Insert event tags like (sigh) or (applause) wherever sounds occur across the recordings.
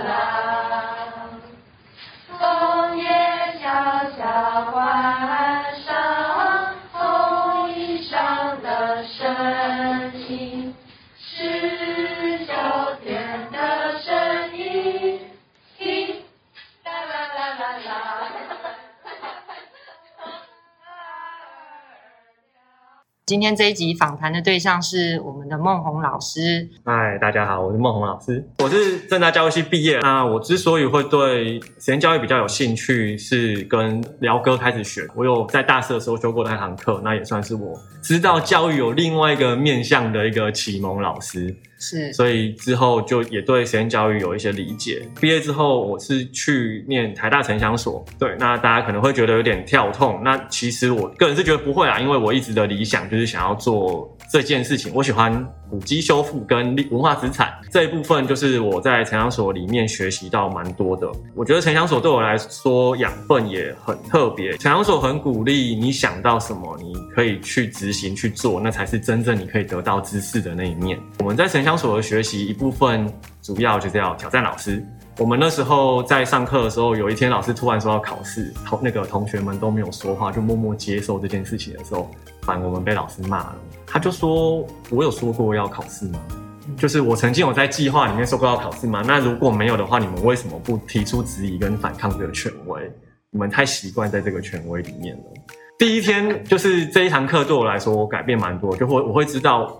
la 今天这一集访谈的对象是我们的孟红老师。嗨，大家好，我是孟红老师。我是正大教育系毕业。那我之所以会对实验教育比较有兴趣，是跟辽哥开始学。我有在大四的时候修过那堂课，那也算是我知道教育有另外一个面向的一个启蒙老师。是，所以之后就也对实验教育有一些理解。毕业之后，我是去念台大城乡所。对，那大家可能会觉得有点跳痛。那其实我个人是觉得不会啊，因为我一直的理想就是想要做这件事情。我喜欢古迹修复跟文化资产这一部分，就是我在城乡所里面学习到蛮多的。我觉得城乡所对我来说养分也很特别。城乡所很鼓励你想到什么，你可以去执行去做，那才是真正你可以得到知识的那一面。我们在城乡所的学习一部分，主要就是要挑战老师。我们那时候在上课的时候，有一天老师突然说要考试，同那个同学们都没有说话，就默默接受这件事情的时候，反而我们被老师骂了。他就说：“我有说过要考试吗？就是我曾经有在计划里面说过要考试吗？那如果没有的话，你们为什么不提出质疑跟反抗这个权威？你们太习惯在这个权威里面了。”第一天就是这一堂课对我来说，我改变蛮多，就会我会知道。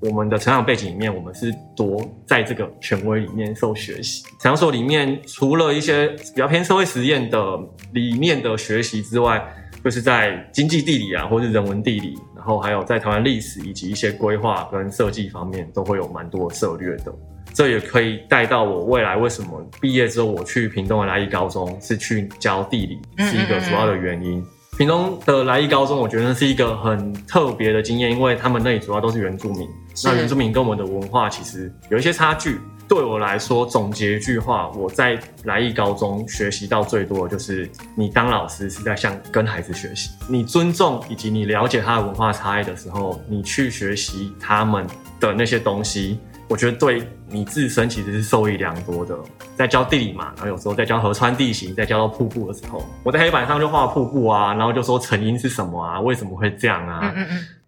我们的成长背景里面，我们是多在这个权威里面受学习。城乡所里面，除了一些比较偏社会实验的理念的学习之外，就是在经济地理啊，或是人文地理，然后还有在台湾历史以及一些规划跟设计方面，都会有蛮多策略的。这也可以带到我未来为什么毕业之后我去屏东的来义高中是去教地理，是一个主要的原因。嗯嗯嗯屏东的来义高中，我觉得是一个很特别的经验，因为他们那里主要都是原住民。那原住民跟我们的文化其实有一些差距。对我来说，总结一句话，我在来义高中学习到最多的就是，你当老师是在向跟孩子学习，你尊重以及你了解他的文化差异的时候，你去学习他们的那些东西。我觉得对你自身其实是受益良多的。在教地理嘛，然后有时候在教河川地形，在教到瀑布的时候，我在黑板上就画瀑布啊，然后就说成因是什么啊，为什么会这样啊？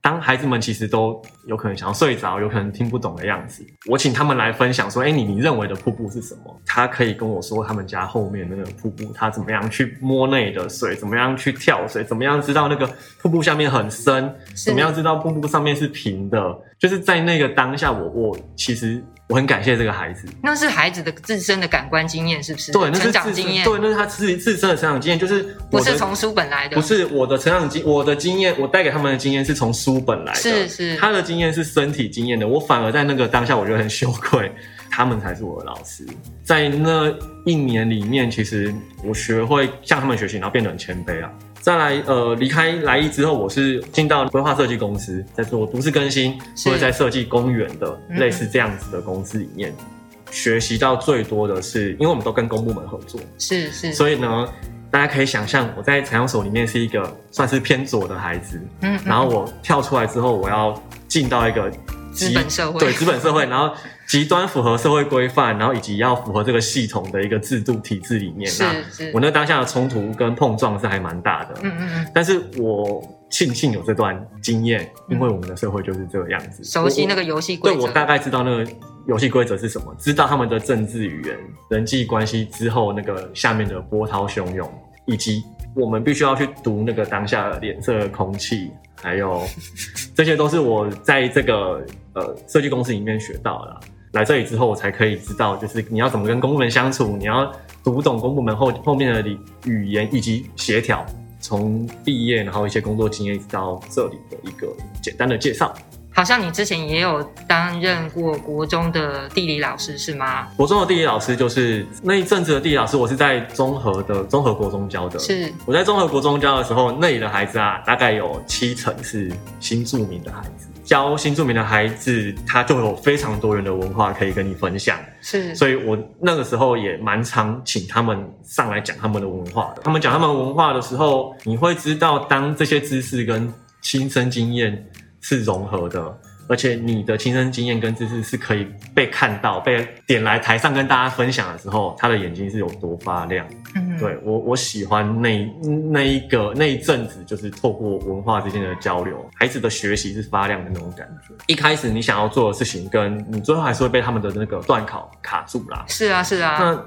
当孩子们其实都有可能想要睡着，有可能听不懂的样子，我请他们来分享说：“哎，你你认为的瀑布是什么？”他可以跟我说他们家后面那个瀑布，他怎么样去摸那里的水，怎么样去跳水，怎么样知道那个瀑布下面很深，怎么样知道瀑布上面是平的。就是在那个当下，我我其实。我很感谢这个孩子，那是孩子的自身的感官经验，是不是？对，那是成长经验。对，那是他自自身的成长经验，就是不是从书本来的。不是我的成长经，我的经验，我带给他们的经验是从书本来的。是是，他的经验是身体经验的。我反而在那个当下，我觉得很羞愧，他们才是我的老师。在那一年里面，其实我学会向他们学习，然后变得很谦卑啊。再来，呃，离开来义之后，我是进到规划设计公司，在做都市更新，或者在设计公园的类似这样子的公司里面，嗯、学习到最多的是，因为我们都跟公部门合作，是是，所以呢，大家可以想象，我在采样所里面是一个算是偏左的孩子，嗯，嗯，然后我跳出来之后，我要进到一个资本社会，对资本社会，然后。极端符合社会规范，然后以及要符合这个系统的一个制度体制里面，那我那当下的冲突跟碰撞是还蛮大的。嗯嗯嗯。但是我庆幸有这段经验，因为我们的社会就是这个样子，熟悉那个游戏规则。对，我大概知道那个游戏规则是什么，知道他们的政治语言、人际关系之后那个下面的波涛汹涌，以及我们必须要去读那个当下的脸色、空气，还有 (laughs) 这些都是我在这个呃设计公司里面学到的啦。来这里之后，我才可以知道，就是你要怎么跟公部门相处，你要读懂公部门后后面的语言以及协调。从毕业，然后一些工作经验，一直到这里的一个简单的介绍。好像你之前也有担任过国中的地理老师，是吗？国中的地理老师就是那一阵子的地理老师，我是在综合的综合国中教的。是我在综合国中教的时候，那里的孩子啊，大概有七成是新住民的孩子。教新住民的孩子，他就有非常多元的文化可以跟你分享。是，所以我那个时候也蛮常请他们上来讲他们的文化的。他们讲他们文化的时候，你会知道，当这些知识跟亲身经验是融合的，而且你的亲身经验跟知识是可以被看到、被点来台上跟大家分享的时候，他的眼睛是有多发亮。嗯，对，我我喜欢那那一个那一阵子，就是透过文化之间的交流，孩子的学习是发亮的那种感觉。一开始你想要做的事情，跟你最后还是会被他们的那个段考卡住啦。是啊，是啊。那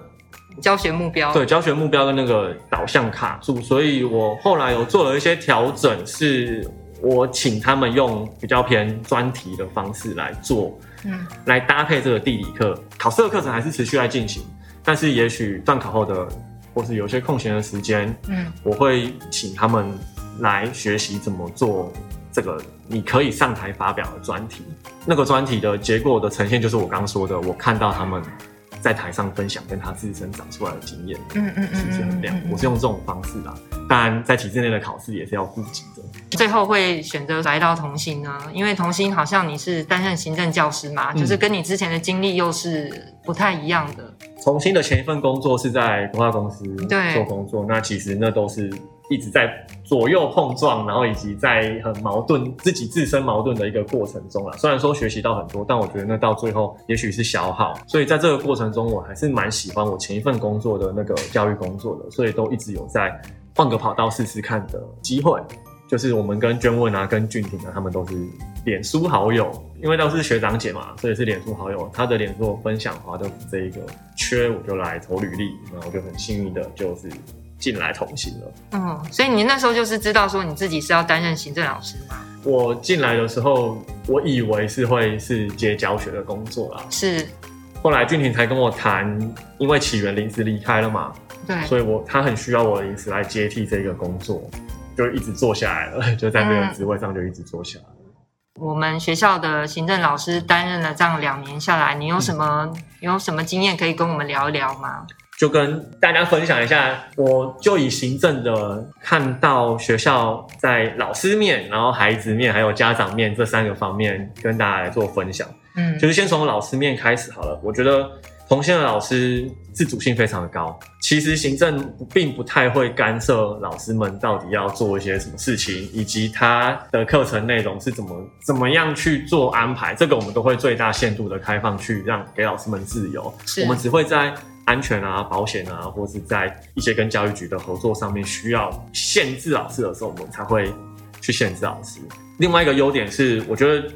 教学目标对教学目标跟那个导向卡住，所以我后来有做了一些调整，是我请他们用比较偏专题的方式来做，嗯，来搭配这个地理课。考试的课程还是持续在进行，但是也许段考后的或是有些空闲的时间，嗯，我会请他们来学习怎么做这个你可以上台发表的专题。那个专题的结果的呈现，就是我刚刚说的，我看到他们。在台上分享跟他自身长出来的经验，嗯嗯嗯，是很亮。我是用这种方式啦，当然在体制内的考试也是要顾及的。最后会选择来到同心呢？因为同心好像你是担任行政教师嘛，嗯、就是跟你之前的经历又是不太一样的。同心的前一份工作是在文化公司做工作，那其实那都是。一直在左右碰撞，然后以及在很矛盾自己自身矛盾的一个过程中啊。虽然说学习到很多，但我觉得那到最后也许是消耗。所以在这个过程中，我还是蛮喜欢我前一份工作的那个教育工作的，所以都一直有在换个跑道试试看的机会。就是我们跟娟问啊、跟俊廷啊，他们都是脸书好友，因为都是学长姐嘛，所以是脸书好友。他的脸书分享华德福这一个缺，我就来投履历，然后就很幸运的就是。进来同行了，嗯，所以你那时候就是知道说你自己是要担任行政老师吗？我进来的时候，我以为是会是接教学的工作啦，是。后来俊廷才跟我谈，因为起源临时离开了嘛，对，所以我他很需要我临时来接替这个工作，就一直做下来了，(laughs) 就在这个职位上就一直做下来了。嗯。我们学校的行政老师担任了这样两年下来，你有什么、嗯、有什么经验可以跟我们聊一聊吗？就跟大家分享一下，我就以行政的看到学校在老师面、然后孩子面还有家长面这三个方面跟大家来做分享。嗯，就是先从老师面开始好了。我觉得同心的老师自主性非常的高。其实行政并不太会干涉老师们到底要做一些什么事情，以及他的课程内容是怎么怎么样去做安排。这个我们都会最大限度的开放去让给老师们自由。我们只会在。安全啊，保险啊，或是在一些跟教育局的合作上面需要限制老师的时候，我们才会去限制老师。另外一个优点是，我觉得，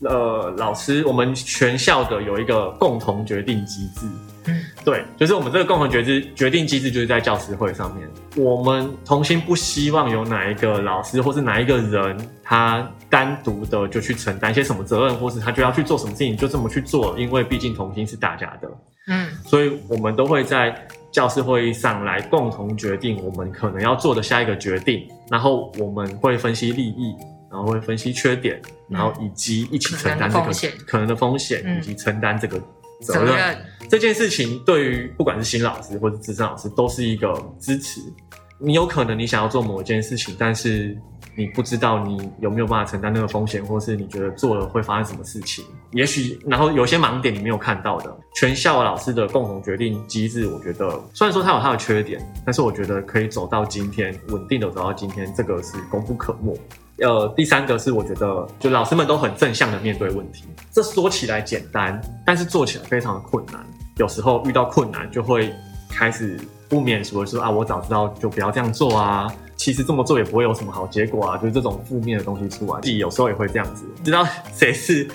呃，老师我们全校的有一个共同决定机制。嗯，对，就是我们这个共同决定决定机制，就是在教师会上面，我们童心不希望有哪一个老师或是哪一个人，他单独的就去承担一些什么责任，或是他就要去做什么事情，就这么去做，因为毕竟童心是大家的。嗯，所以我们都会在教师会议上来共同决定我们可能要做的下一个决定，然后我们会分析利益，然后会分析缺点，然后以及一起承担这个可能的风险，以及承担这个责任。这件事情对于不管是新老师或者资深老师都是一个支持。你有可能你想要做某一件事情，但是你不知道你有没有办法承担那个风险，或是你觉得做了会发生什么事情。也许然后有些盲点你没有看到的，全校老师的共同决定机制，我觉得虽然说它有它的缺点，但是我觉得可以走到今天，稳定的走到今天，这个是功不可没。呃，第三个是我觉得就老师们都很正向的面对问题，这说起来简单，但是做起来非常的困难。有时候遇到困难就会开始。不免俗的说啊，我早知道就不要这样做啊。其实这么做也不会有什么好结果啊，就是这种负面的东西出来。自己有时候也会这样子。知道谁是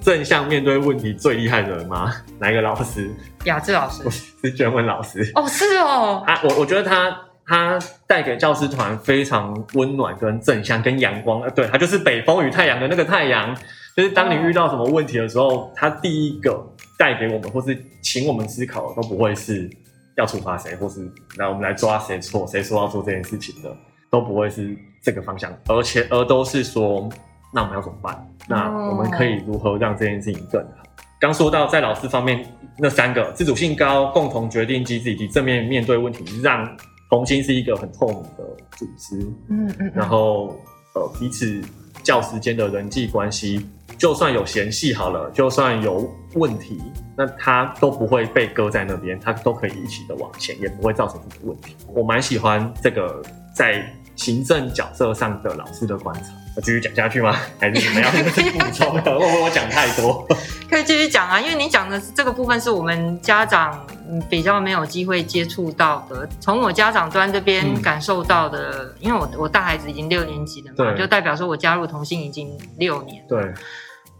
正向面对问题最厉害的人吗？哪一个老师？雅致老师。是娟文老师。哦，是哦。啊我我觉得他他带给教师团非常温暖跟正向跟阳光。呃，对，他就是北风与太阳的那个太阳。就是当你遇到什么问题的时候，他第一个带给我们或是请我们思考的都不会是。要处罚谁，或是来我们来抓谁错，谁说要做这件事情的，都不会是这个方向，而且而都是说，那我们要怎么办？那我们可以如何让这件事情更好？刚说到在老师方面，那三个自主性高、共同决定机制以及正面面对问题，让同心是一个很透明的组织。嗯嗯，嗯，然后呃彼此教师间的人际关系。就算有嫌隙好了，就算有问题，那他都不会被搁在那边，他都可以一起的往前，也不会造成什么问题。我蛮喜欢这个在行政角色上的老师的观察，继续讲下去吗？(laughs) 还是怎么样？补充的，会不会我讲太多？可以继续讲啊，因为你讲的这个部分是我们家长比较没有机会接触到的。从我家长端这边感受到的，嗯、因为我我大孩子已经六年级了嘛，就代表说我加入同心已经六年。对，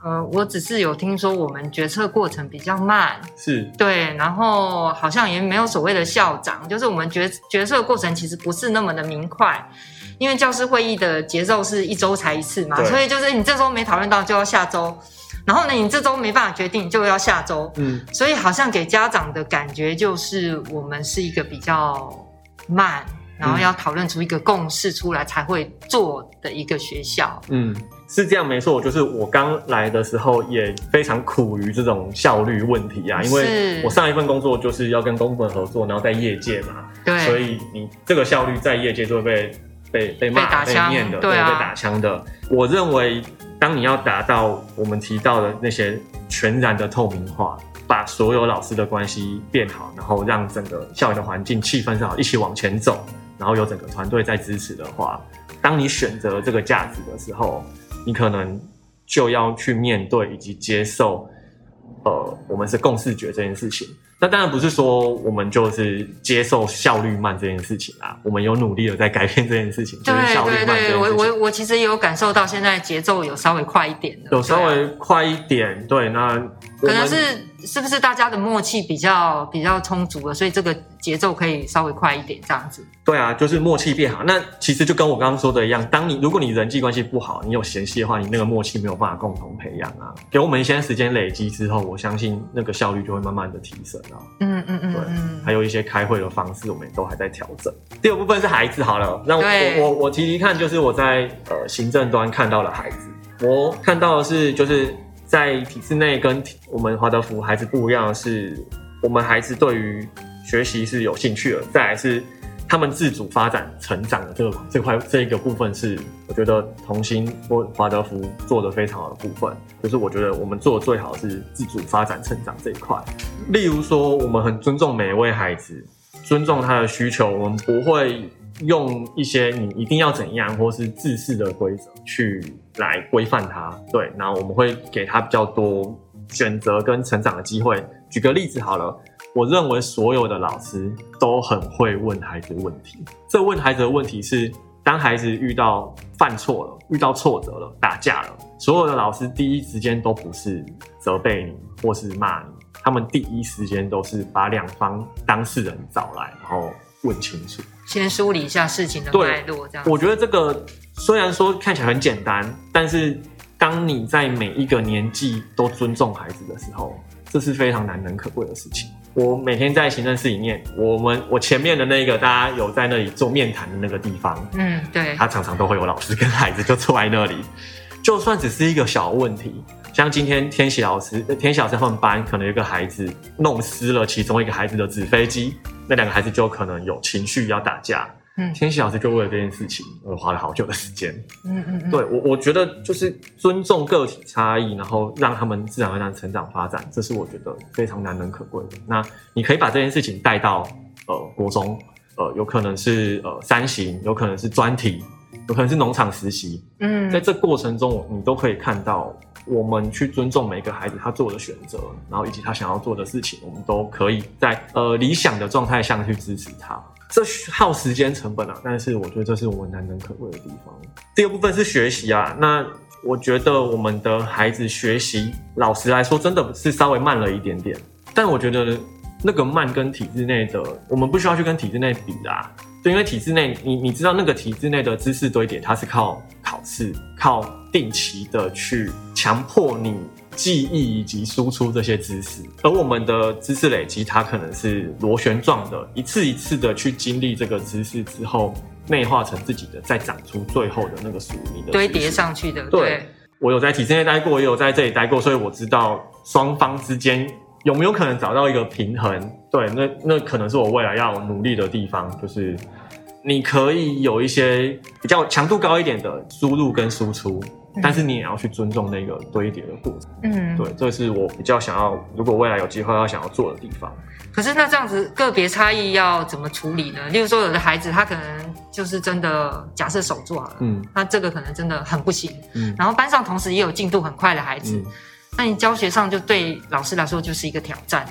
呃，我只是有听说我们决策过程比较慢，是对，然后好像也没有所谓的校长，就是我们决决策过程其实不是那么的明快。因为教师会议的节奏是一周才一次嘛，所以就是你这周没讨论到就要下周，然后呢，你这周没办法决定就要下周，嗯，所以好像给家长的感觉就是我们是一个比较慢，然后要讨论出一个共识出来才会做的一个学校，嗯，是这样没错，就是我刚来的时候也非常苦于这种效率问题啊，因为我上一份工作就是要跟公部门合作，然后在业界嘛，对，所以你这个效率在业界就会被。被被骂、被念的，对，被打枪的。我认为，当你要达到我们提到的那些全然的透明化，把所有老师的关系变好，然后让整个校园的环境气氛是好，一起往前走，然后有整个团队在支持的话，当你选择这个价值的时候，你可能就要去面对以及接受，呃，我们是共视觉这件事情。那当然不是说我们就是接受效率慢这件事情啊，我们有努力的在改变这件事情。对对对，我我我其实也有感受到现在节奏有稍微快一点的，有稍微快一点。对，那可能是。是不是大家的默契比较比较充足了，所以这个节奏可以稍微快一点，这样子？对啊，就是默契变好。那其实就跟我刚刚说的一样，当你如果你人际关系不好，你有嫌隙的话，你那个默契没有办法共同培养啊。给我们一些时间累积之后，我相信那个效率就会慢慢的提升啊。嗯嗯嗯，对，还有一些开会的方式，我们也都还在调整。第二部分是孩子，好了，让我我我提提看，就是我在呃行政端看到了孩子，我看到的是就是。在体制内跟我们华德福孩子不一样的是，我们孩子对于学习是有兴趣的。再来是他们自主发展成长的这个这块这一个部分是，我觉得同心或华德福做的非常好的部分。就是我觉得我们做最好是自主发展成长这一块。例如说，我们很尊重每一位孩子，尊重他的需求，我们不会。用一些你一定要怎样，或是制式的规则去来规范他，对，然后我们会给他比较多选择跟成长的机会。举个例子好了，我认为所有的老师都很会问孩子问题。这问孩子的问题是，当孩子遇到犯错了、遇到挫折了、打架了，所有的老师第一时间都不是责备你或是骂你，他们第一时间都是把两方当事人找来，然后问清楚。先梳理一下事情的脉络，这样。我觉得这个虽然说看起来很简单，但是当你在每一个年纪都尊重孩子的时候，这是非常难能可贵的事情。我每天在行政室里面，我们我前面的那个大家有在那里做面谈的那个地方，嗯，对，他常常都会有老师跟孩子就坐在那里，就算只是一个小问题。像今天天喜老师，天喜老师他们班可能有一个孩子弄湿了其中一个孩子的纸飞机，那两个孩子就可能有情绪要打架。嗯，天喜老师就为了这件事情我花了好久的时间。嗯嗯嗯，对我我觉得就是尊重个体差异，然后让他们自然而然成长发展，这是我觉得非常难能可贵的。那你可以把这件事情带到呃国中，呃有可能是呃三型，有可能是专题，有可能是农场实习。嗯，在这过程中你都可以看到。我们去尊重每个孩子他做的选择，然后以及他想要做的事情，我们都可以在呃理想的状态下去支持他。这耗时间成本啊，但是我觉得这是我们难能可贵的地方。第二部分是学习啊，那我觉得我们的孩子学习，老实来说，真的是稍微慢了一点点。但我觉得那个慢跟体制内的，我们不需要去跟体制内比啦。就因为体制内，你你知道那个体制内的知识堆叠，它是靠考试，靠定期的去强迫你记忆以及输出这些知识，而我们的知识累积，它可能是螺旋状的，一次一次的去经历这个知识之后，内化成自己的，再长出最后的那个属于你的堆叠上去的。对，对我有在体制内待过，也有在这里待过，所以我知道双方之间。有没有可能找到一个平衡？对，那那可能是我未来要努力的地方，就是你可以有一些比较强度高一点的输入跟输出，嗯、但是你也要去尊重那个堆叠的过程。嗯，对，这是我比较想要，如果未来有机会要想要做的地方。可是那这样子个别差异要怎么处理呢？例如说，有的孩子他可能就是真的假设手做好了，嗯，那这个可能真的很不行，嗯，然后班上同时也有进度很快的孩子，嗯、那你教学上就对老师来说就是一个挑战。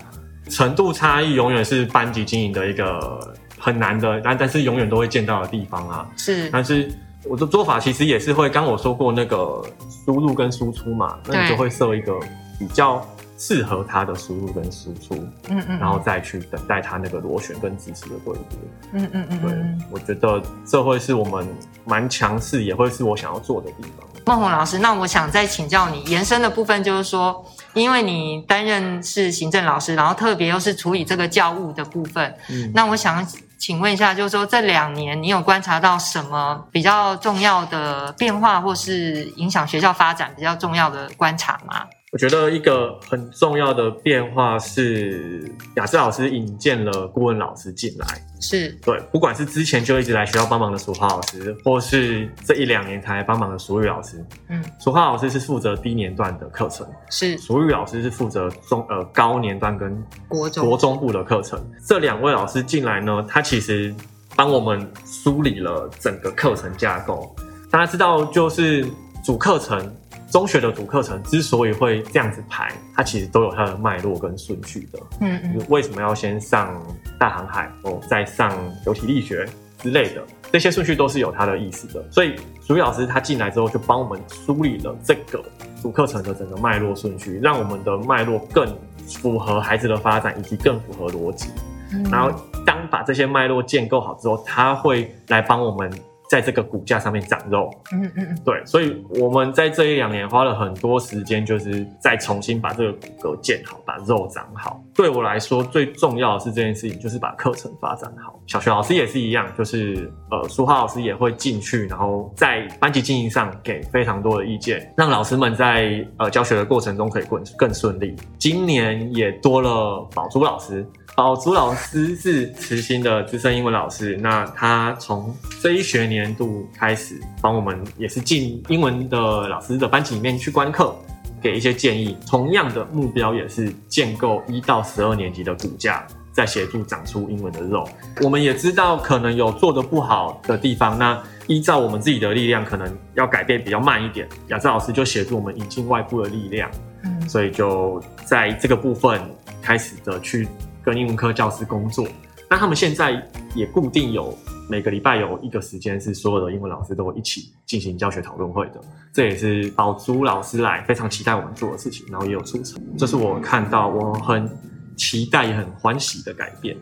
程度差异永远是班级经营的一个很难的，但但是永远都会见到的地方啊。是，但是我的做法其实也是会，刚我说过那个输入跟输出嘛，那你就会设一个比较。适合他的输入跟输出，嗯嗯，然后再去等待他那个螺旋跟支持的对接，嗯嗯嗯，对，我觉得这会是我们蛮强势，也会是我想要做的地方。孟宏老师，那我想再请教你延伸的部分，就是说，因为你担任是行政老师，然后特别又是处理这个教务的部分，嗯，那我想请问一下，就是说这两年你有观察到什么比较重要的变化，或是影响学校发展比较重要的观察吗？我觉得一个很重要的变化是雅致老师引荐了顾问老师进来，是对，不管是之前就一直来学校帮忙的淑樺老师，或是这一两年才来帮忙的淑玉老师，嗯，淑樺老师是负责低年段的课程，是淑玉老师是负责中呃高年段跟国中国中部的课程。这两位老师进来呢，他其实帮我们梳理了整个课程架构。大家知道，就是主课程。中学的主课程之所以会这样子排，它其实都有它的脉络跟顺序的。嗯嗯，为什么要先上大航海，哦，再上流体力学之类的，这些顺序都是有它的意思的。所以淑玉老师他进来之后，就帮我们梳理了这个主课程的整个脉络顺序，让我们的脉络更符合孩子的发展，以及更符合逻辑。嗯。然后当把这些脉络建构好之后，他会来帮我们。在这个骨架上面长肉，嗯嗯嗯，对，所以我们在这一两年花了很多时间，就是再重新把这个骨骼建好，把肉长好。对我来说，最重要的是这件事情，就是把课程发展好。小学老师也是一样，就是呃，书画老师也会进去，然后在班级经营上给非常多的意见，让老师们在呃教学的过程中可以更更顺利。今年也多了宝珠老师。宝珠老师是慈心的资深英文老师，那他从这一学年度开始帮我们，也是进英文的老师的班级里面去观课，给一些建议。同样的目标也是建构一到十二年级的骨架，在协助长出英文的肉。我们也知道可能有做的不好的地方，那依照我们自己的力量，可能要改变比较慢一点。雅致老师就协助我们引进外部的力量，嗯，所以就在这个部分开始的去。跟英文科教师工作，那他们现在也固定有每个礼拜有一个时间是所有的英文老师都会一起进行教学讨论会的，这也是宝珠老师来非常期待我们做的事情，然后也有促成，这是我看到我很期待也很欢喜的改变。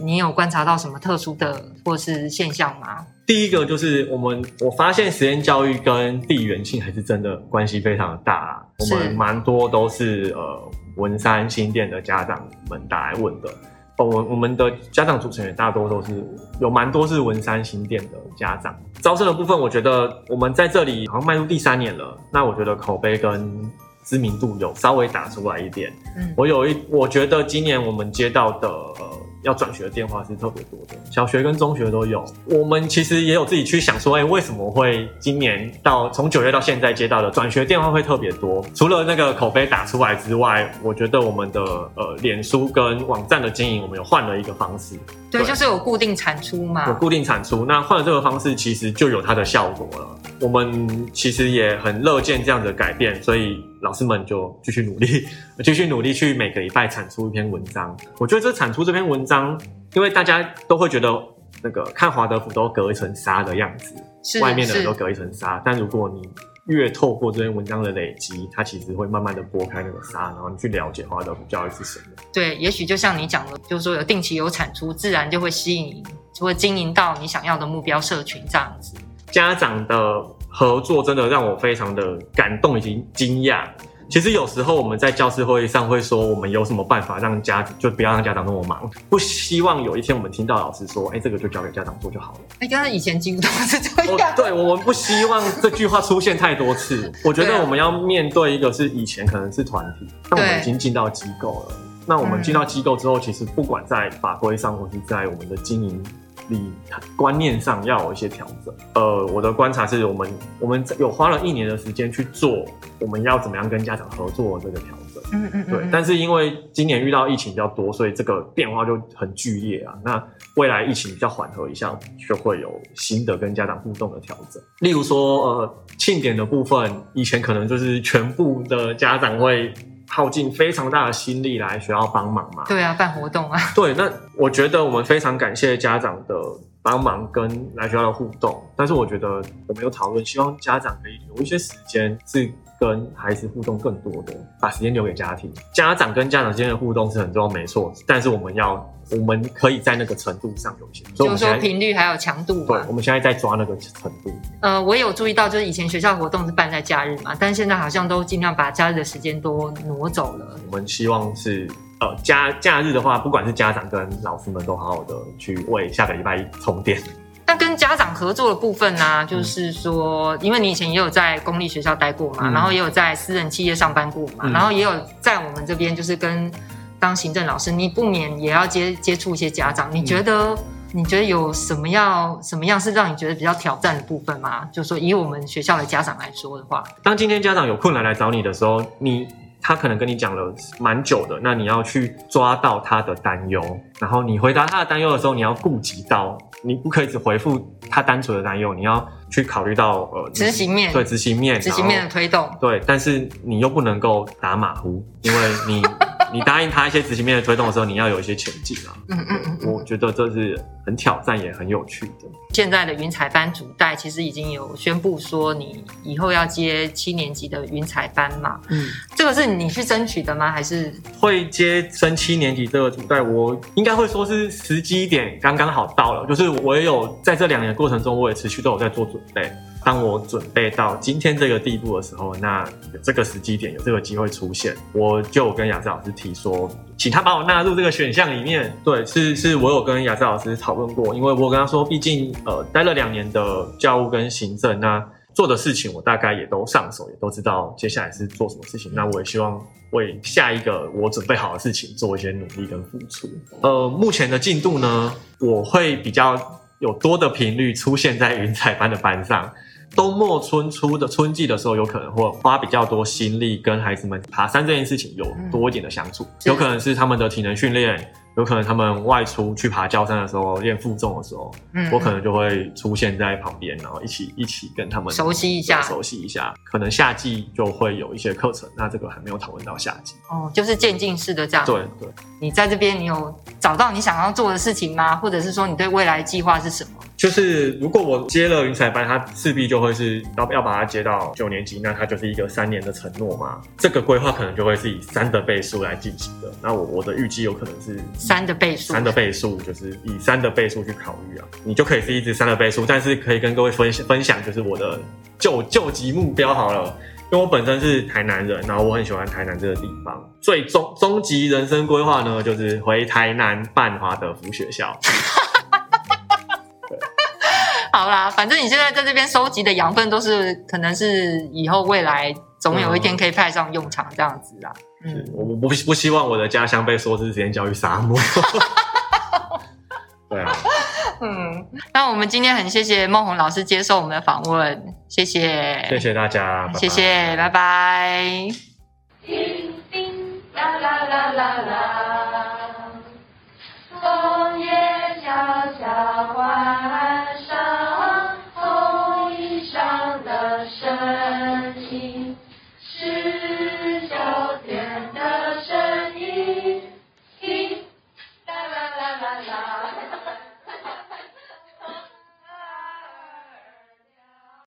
你有观察到什么特殊的或是现象吗？第一个就是我们我发现实验教育跟地缘性还是真的关系非常的大啊，我们蛮多都是呃。文山新店的家长们打来问的，哦，我我们的家长组成员大多都是有蛮多是文山新店的家长。招生的部分，我觉得我们在这里好像迈入第三年了，那我觉得口碑跟知名度有稍微打出来一点。嗯，我有一，我觉得今年我们接到的。要转学的电话是特别多的，小学跟中学都有。我们其实也有自己去想说，哎、欸，为什么会今年到从九月到现在接到的转学电话会特别多？除了那个口碑打出来之外，我觉得我们的呃脸书跟网站的经营，我们有换了一个方式。对，对就是有固定产出嘛。有固定产出，那换了这个方式，其实就有它的效果了。我们其实也很乐见这样的改变，所以。老师们就继续努力，(laughs) 继续努力去每个礼拜产出一篇文章。我觉得这产出这篇文章，因为大家都会觉得那个看华德福都隔一层纱的样子，外面的人都隔一层纱。但如果你越透过这篇文章的累积，它其实会慢慢的拨开那个纱，然后你去了解华德福教育是什么。对，也许就像你讲的，就是说有定期有产出，自然就会吸引，就会经营到你想要的目标社群这样子。家长的。合作真的让我非常的感动以及惊讶。其实有时候我们在教师会议上会说，我们有什么办法让家就不要让家长那么忙，不希望有一天我们听到老师说，哎，这个就交给家长做就好了。哎，刚刚以前几乎都是这样。对，我们不希望这句话出现太多次。(laughs) 我觉得我们要面对一个是以前可能是团体，但我们已经进到机构了。那我们进到机构之后，其实不管在法规上或是在我们的经营理观念上要有一些调整。呃，我的观察是我们我们有花了一年的时间去做，我们要怎么样跟家长合作这个调整。嗯嗯嗯。对，但是因为今年遇到疫情比较多，所以这个变化就很剧烈啊。那未来疫情比较缓和一下，就会有新的跟家长互动的调整。例如说，呃，庆典的部分，以前可能就是全部的家长会。耗尽非常大的心力来学校帮忙嘛？对啊，办活动啊。(laughs) 对，那我觉得我们非常感谢家长的帮忙跟来学校的互动，但是我觉得我们有讨论，希望家长可以留一些时间是跟孩子互动更多的，把时间留给家庭。家长跟家长之间的互动是很重要，没错，但是我们要。我们可以在那个程度上有些，就是说频率还有强度。对，我们现在在抓那个程度。呃，我有注意到，就是以前学校活动是办在假日嘛，但是现在好像都尽量把假日的时间都挪走了。我们希望是呃假假日的话，不管是家长跟老师们都好好的去为下个礼拜一充电。那跟家长合作的部分呢、啊，就是说，因为你以前也有在公立学校待过嘛，嗯、然后也有在私人企业上班过嘛，嗯、然后也有在我们这边就是跟。当行政老师，你不免也要接接触一些家长。你觉得，嗯、你觉得有什么要什么样是让你觉得比较挑战的部分吗？就是说，以我们学校的家长来说的话，当今天家长有困难来找你的时候，你他可能跟你讲了蛮久的，那你要去抓到他的担忧，然后你回答他的担忧的时候，你要顾及到，你不可以只回复他单纯的担忧，你要去考虑到呃执行面，对执行面，执行面的推动，对，但是你又不能够打马虎，因为你。(laughs) 你答应他一些执行面的推动的时候，你要有一些前进啊。嗯嗯嗯，我觉得这是很挑战也很有趣的。现在的云彩班主带其实已经有宣布说，你以后要接七年级的云彩班嘛。嗯，这个是你去争取的吗？还是会接升七年级这个主带？我应该会说是时机点刚刚好到了，就是我也有在这两年的过程中，我也持续都有在做准备。当我准备到今天这个地步的时候，那有这个时机点，有这个机会出现，我就跟雅思老师提说，请他把我纳入这个选项里面。对，是是我有跟雅思老师讨论过，因为我跟他说，毕竟呃待了两年的教务跟行政，那做的事情我大概也都上手，也都知道接下来是做什么事情。那我也希望为下一个我准备好的事情做一些努力跟付出。呃，目前的进度呢，我会比较有多的频率出现在云彩班的班上。冬末春初的春季的时候，有可能会花比较多心力跟孩子们爬山这件事情有多一点的相处，有可能是他们的体能训练。有可能他们外出去爬焦山的时候，练负重的时候，嗯，我可能就会出现在旁边，然后一起一起跟他们熟悉一下，熟悉一下。可能夏季就会有一些课程，那这个还没有讨论到夏季。哦，就是渐进式的这样。对对。你在这边，你有找到你想要做的事情吗？或者是说，你对未来计划是什么？就是如果我接了云彩班，他势必就会是要要把他接到九年级，那他就是一个三年的承诺嘛。这个规划可能就会是以三的倍数来进行的。那我我的预计有可能是。三的倍数，三的倍数就是以三的倍数去考虑啊，你就可以是一直三的倍数，但是可以跟各位分分享，就是我的救救急目标好了，因为我本身是台南人，然后我很喜欢台南这个地方，最终终极人生规划呢，就是回台南办华德福学校。(laughs) 对好啦，反正你现在在这边收集的养分，都是可能是以后未来总有一天可以派上用场这样子啊。嗯，我不不不希望我的家乡被说是实验教育沙漠。(laughs) 对啊，嗯，那我们今天很谢谢孟红老师接受我们的访问，谢谢，谢谢大家，谢谢，拜拜。